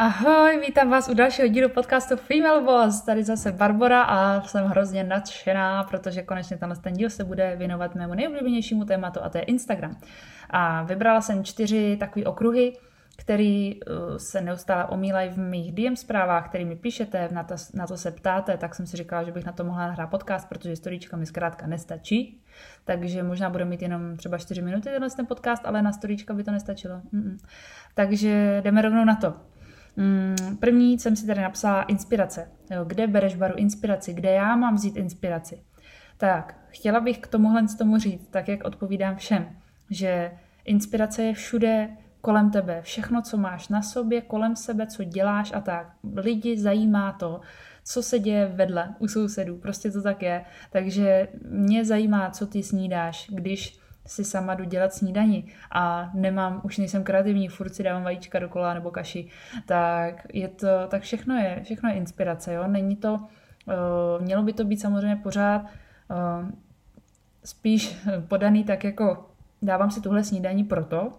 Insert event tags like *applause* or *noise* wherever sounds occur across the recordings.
Ahoj, vítám vás u dalšího dílu podcastu Female Boss. Tady zase Barbara a jsem hrozně nadšená, protože konečně tenhle ten díl se bude věnovat mému nejoblíbenějšímu tématu a to je Instagram. A vybrala jsem čtyři takové okruhy, který uh, se neustále omílají v mých DM zprávách, který mi píšete, na to, na to se ptáte, tak jsem si říkala, že bych na to mohla nahrát podcast, protože storíčka mi zkrátka nestačí. Takže možná bude mít jenom třeba 4 minuty tenhle ten podcast, ale na storíčka by to nestačilo. Mm-mm. Takže jdeme rovnou na to. Mm, první jsem si tady napsala inspirace. Jo, kde bereš baru inspiraci? Kde já mám vzít inspiraci? Tak, chtěla bych k tomuhle z tomu říct, tak jak odpovídám všem, že inspirace je všude kolem tebe. Všechno, co máš na sobě, kolem sebe, co děláš a tak. Lidi zajímá to, co se děje vedle, u sousedů. Prostě to tak je. Takže mě zajímá, co ty snídáš, když si sama jdu dělat snídani a nemám, už nejsem kreativní, furt si dávám vajíčka do kola nebo kaši, tak je to, tak všechno je, všechno je inspirace, jo, není to, uh, mělo by to být samozřejmě pořád uh, spíš podaný tak jako dávám si tuhle snídaní proto,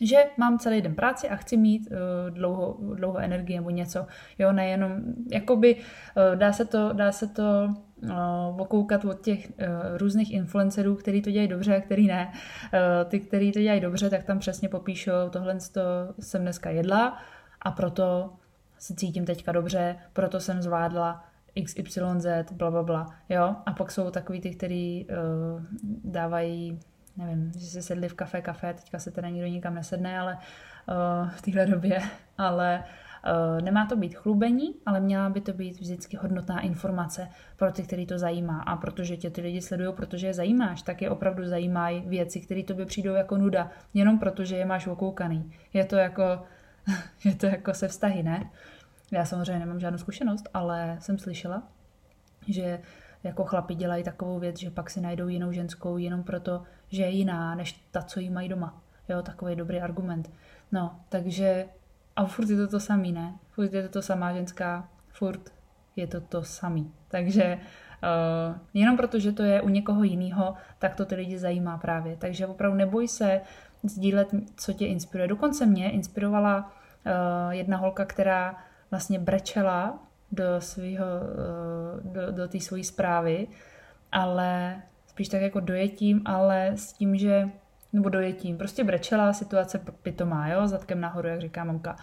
že mám celý den práci a chci mít uh, dlouho, dlouho energie nebo něco. Jo, nejenom, jakoby uh, dá se to, dá se to uh, okoukat od těch uh, různých influencerů, který to dělají dobře a který ne. Uh, ty, který to dělají dobře, tak tam přesně popíšou, tohle to jsem dneska jedla a proto se cítím teďka dobře, proto jsem zvládla XYZ, bla, bla, bla, jo. A pak jsou takový ty, který uh, dávají nevím, že si sedli v kafe, kafe, teďka se teda nikdo nikam nesedne, ale uh, v téhle době, *laughs* ale uh, nemá to být chlubení, ale měla by to být vždycky hodnotná informace pro ty, který to zajímá. A protože tě ty lidi sledují, protože je zajímáš, tak je opravdu zajímají věci, které tobě přijdou jako nuda, jenom protože je máš okoukaný. Je to jako, *laughs* je to jako se vztahy, ne? Já samozřejmě nemám žádnou zkušenost, ale jsem slyšela, že jako chlapi dělají takovou věc, že pak si najdou jinou ženskou jenom proto, že je jiná, než ta, co jí mají doma. Jo, takový dobrý argument. No, takže a furt je to to samý, ne? Furt je to to samá ženská, furt je to to samý. Takže uh, jenom proto, že to je u někoho jiného, tak to ty lidi zajímá právě. Takže opravdu neboj se sdílet, co tě inspiruje. Dokonce mě inspirovala uh, jedna holka, která vlastně brečela do svého, uh, do, do té svojí zprávy, ale spíš tak jako dojetím, ale s tím, že nebo dojetím. Prostě brečela, situace pitomá, jo, zadkem nahoru, jak říká mamka.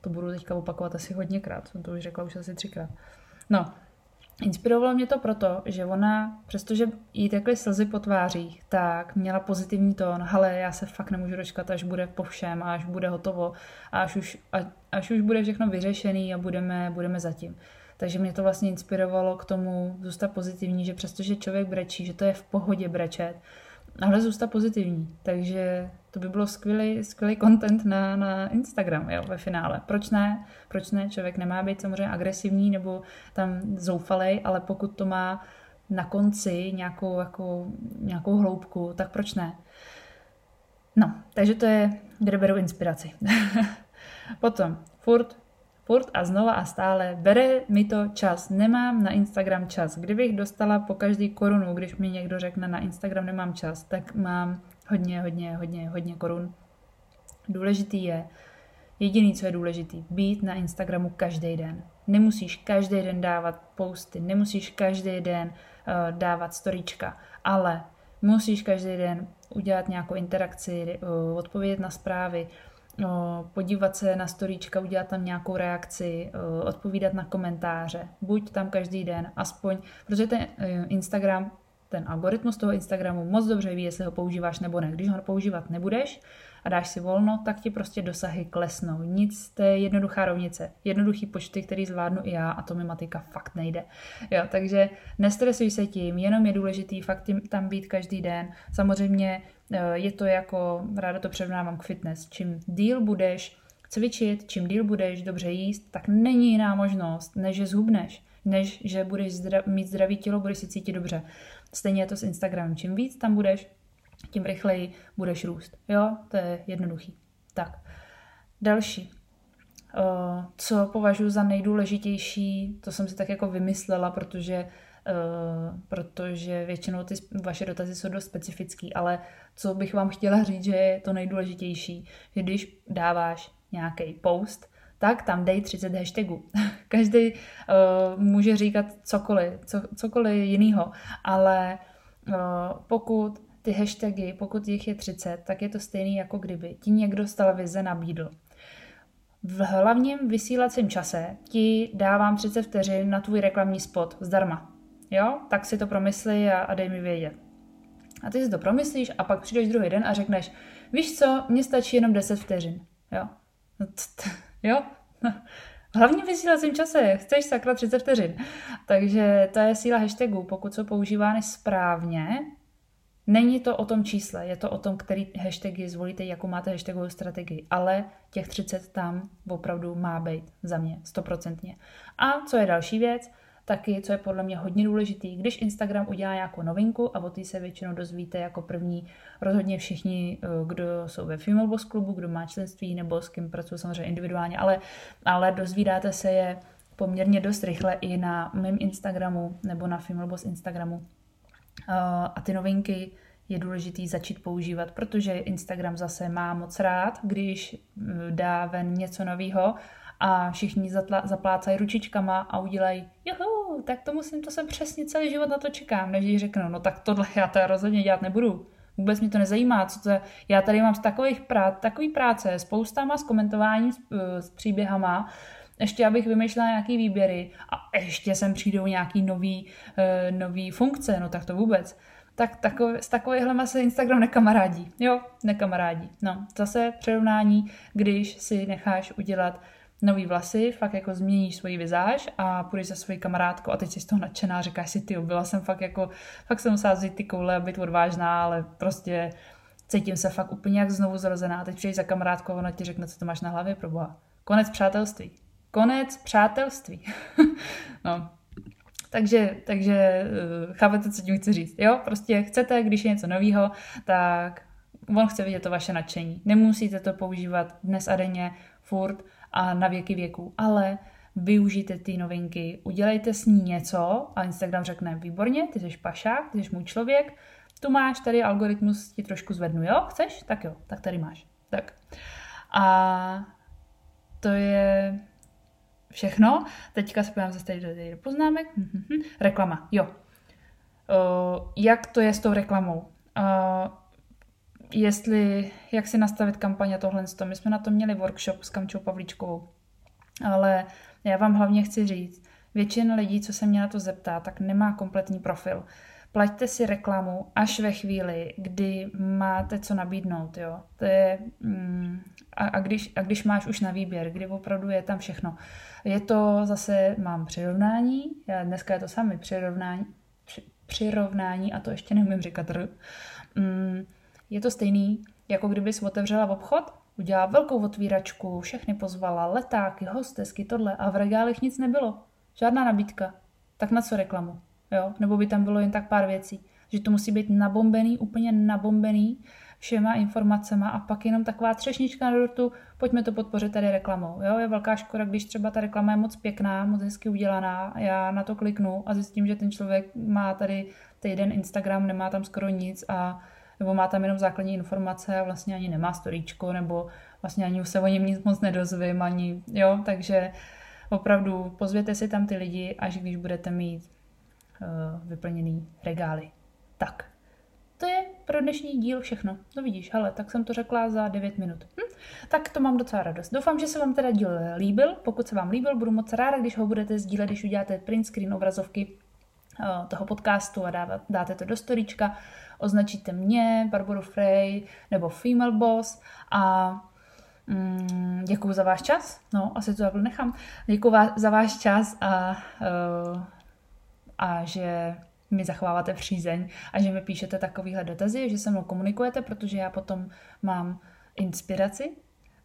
To budu teďka opakovat asi hodněkrát, jsem to už řekla už asi třikrát. No, inspirovalo mě to proto, že ona, přestože jí tekly slzy po tvářích, tak měla pozitivní tón, hele, já se fakt nemůžu dočkat, až bude po všem, až bude hotovo, až už, až už bude všechno vyřešený a budeme, budeme zatím. Takže mě to vlastně inspirovalo k tomu zůstat pozitivní, že přestože člověk brečí, že to je v pohodě brečet, ale zůstat pozitivní. Takže to by bylo skvělý, skvělý content na, na Instagram jo, ve finále. Proč ne? Proč ne? Člověk nemá být samozřejmě agresivní nebo tam zoufalej, ale pokud to má na konci nějakou, jako, nějakou hloubku, tak proč ne? No, takže to je, kde beru inspiraci. *laughs* Potom, furt furt a znova a stále, bere mi to čas, nemám na Instagram čas. Kdybych dostala po každý korunu, když mi někdo řekne na Instagram nemám čas, tak mám hodně, hodně, hodně, hodně korun. Důležitý je, jediný, co je důležitý, být na Instagramu každý den. Nemusíš každý den dávat posty, nemusíš každý den uh, dávat storíčka, ale musíš každý den udělat nějakou interakci, uh, odpovědět na zprávy, podívat se na storíčka, udělat tam nějakou reakci, odpovídat na komentáře, buď tam každý den, aspoň, protože ten e, Instagram, ten algoritmus toho Instagramu moc dobře ví, jestli ho používáš nebo ne. Když ho používat nebudeš a dáš si volno, tak ti prostě dosahy klesnou. Nic, to je jednoduchá rovnice. Jednoduchý počty, který zvládnu i já a to mi matika fakt nejde. Jo, takže nestresuj se tím, jenom je důležitý fakt tam být každý den. Samozřejmě Eh, je to jako, ráda to přerovnávám k fitness, čím díl budeš cvičit, čím díl budeš dobře jíst, tak není jiná možnost, než že zhubneš, než že budeš zdra- mít zdravý tělo, budeš si cítit dobře. Stejně je to s Instagramem. Čím víc tam budeš, tím rychleji budeš růst. Jo, to je jednoduchý. Tak, další. Co považuji za nejdůležitější, to jsem si tak jako vymyslela, protože protože většinou ty vaše dotazy jsou dost specifický, ale co bych vám chtěla říct, že je to nejdůležitější, že když dáváš nějaký post, tak tam dej 30 hashtagů. *laughs* Každý uh, může říkat cokoliv, co, cokoliv jiného, ale uh, pokud ty hashtagy, pokud jich je 30, tak je to stejný, jako kdyby ti někdo z televize nabídl. V hlavním vysílacím čase ti dávám 30 vteřin na tvůj reklamní spot zdarma. Jo? Tak si to promysli a, a dej mi vědět. A ty si to promyslíš a pak přijdeš druhý den a řekneš, víš co, mně stačí jenom 10 vteřin. Jo? No jo? *laughs* V hlavním vysílacím čase chceš sakra 30 vteřin. Takže to je síla hashtagů. Pokud jsou používány správně, Není to o tom čísle, je to o tom, který hashtagy zvolíte, jakou máte hashtagovou strategii, ale těch 30 tam opravdu má být za mě, stoprocentně. A co je další věc, taky, co je podle mě hodně důležitý, když Instagram udělá nějakou novinku a o té se většinou dozvíte jako první rozhodně všichni, eh, kdo jsou ve Female Boss klubu, kdo má členství nebo s kým pracují samozřejmě individuálně, ale, ale dozvídáte se je poměrně dost rychle i na mém Instagramu nebo na Female Boss Instagramu a ty novinky je důležitý začít používat, protože Instagram zase má moc rád, když dá ven něco nového a všichni zatla, zaplácají ručičkama a udělají, joho, tak to musím, to jsem přesně celý život na to čekám, než řeknu, no tak tohle já to rozhodně dělat nebudu. Vůbec mě to nezajímá, co to. Já tady mám z takových prác, takový práce, spoustama s komentováním, s, s příběhama, ještě abych vymýšlela nějaký výběry a ještě sem přijdou nějaký nový, uh, nový funkce, no tak to vůbec. Tak takové, s takovýhle se Instagram nekamarádí. Jo, nekamarádí. No, zase přirovnání, když si necháš udělat nový vlasy, fakt jako změníš svoji vizáž a půjdeš za svoji kamarádku a teď jsi z toho nadšená, říkáš si, ty, byla jsem fakt jako, fakt jsem musela vzít ty koule a být odvážná, ale prostě cítím se fakt úplně jak znovu zrozená. Teď přijdeš za kamarádkou a ona ti řekne, co to máš na hlavě, proboha. Konec přátelství. Konec přátelství. *laughs* no. Takže, takže eh, chápete, co tím chci říct. Jo, prostě chcete, když je něco nového, tak on chce vidět to vaše nadšení. Nemusíte to používat dnes a denně, furt a na věky věků, ale využijte ty novinky, udělejte s ní něco a Instagram řekne, výborně, ty jsi pašák, ty jsi můj člověk, tu máš, tady algoritmus ti trošku zvednu, jo, chceš? Tak jo, tak tady máš. Tak. A to je všechno. Teďka se podívám zase tady do, tady do poznámek. Mhm. Reklama, jo. Uh, jak to je s tou reklamou? Uh, jestli, jak si nastavit kampaně tohle. My jsme na to měli workshop s Kamčou Pavlíčkovou. Ale já vám hlavně chci říct, většina lidí, co se mě na to zeptá, tak nemá kompletní profil plaťte si reklamu až ve chvíli, kdy máte co nabídnout, jo. To je, mm, a, a, když, a když máš už na výběr, kdy opravdu je tam všechno. Je to zase, mám přirovnání, já dneska je to samé přirovnání, při, přirovnání a to ještě neumím říkat r. Mm, je to stejný, jako kdybys otevřela v obchod, udělala velkou otvíračku, všechny pozvala, letáky, hostesky, tohle a v regálech nic nebylo. Žádná nabídka. Tak na co reklamu? Jo? nebo by tam bylo jen tak pár věcí. Že to musí být nabombený, úplně nabombený všema informacema a pak jenom taková třešnička na dortu, pojďme to podpořit tady reklamou. Jo? Je velká škoda, když třeba ta reklama je moc pěkná, moc hezky udělaná, já na to kliknu a zjistím, že ten člověk má tady týden Instagram, nemá tam skoro nic a nebo má tam jenom základní informace a vlastně ani nemá storíčko, nebo vlastně ani se o něm nic moc nedozvím, ani, jo, takže opravdu pozvěte si tam ty lidi, až když budete mít vyplněný regály. Tak, to je pro dnešní díl všechno. No vidíš, hele, tak jsem to řekla za 9 minut. Hm? Tak to mám docela radost. Doufám, že se vám teda díl líbil. Pokud se vám líbil, budu moc ráda, když ho budete sdílet, když uděláte print screen obrazovky eh, toho podcastu a dáte to do storíčka, označíte mě, Barboru Frey nebo Female Boss a mm, děkuji za váš čas. No, asi to takhle nechám. Děkuji za váš čas a uh, a že mi zachováváte přízeň a že mi píšete takovýhle dotazy, že se mnou komunikujete, protože já potom mám inspiraci,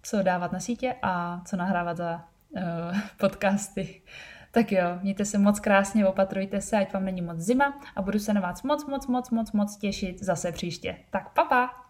co dávat na sítě a co nahrávat za uh, podcasty. Tak jo, mějte se moc krásně, opatrujte se, ať vám není moc zima a budu se na vás moc, moc, moc, moc, moc těšit zase příště. Tak papa! Pa.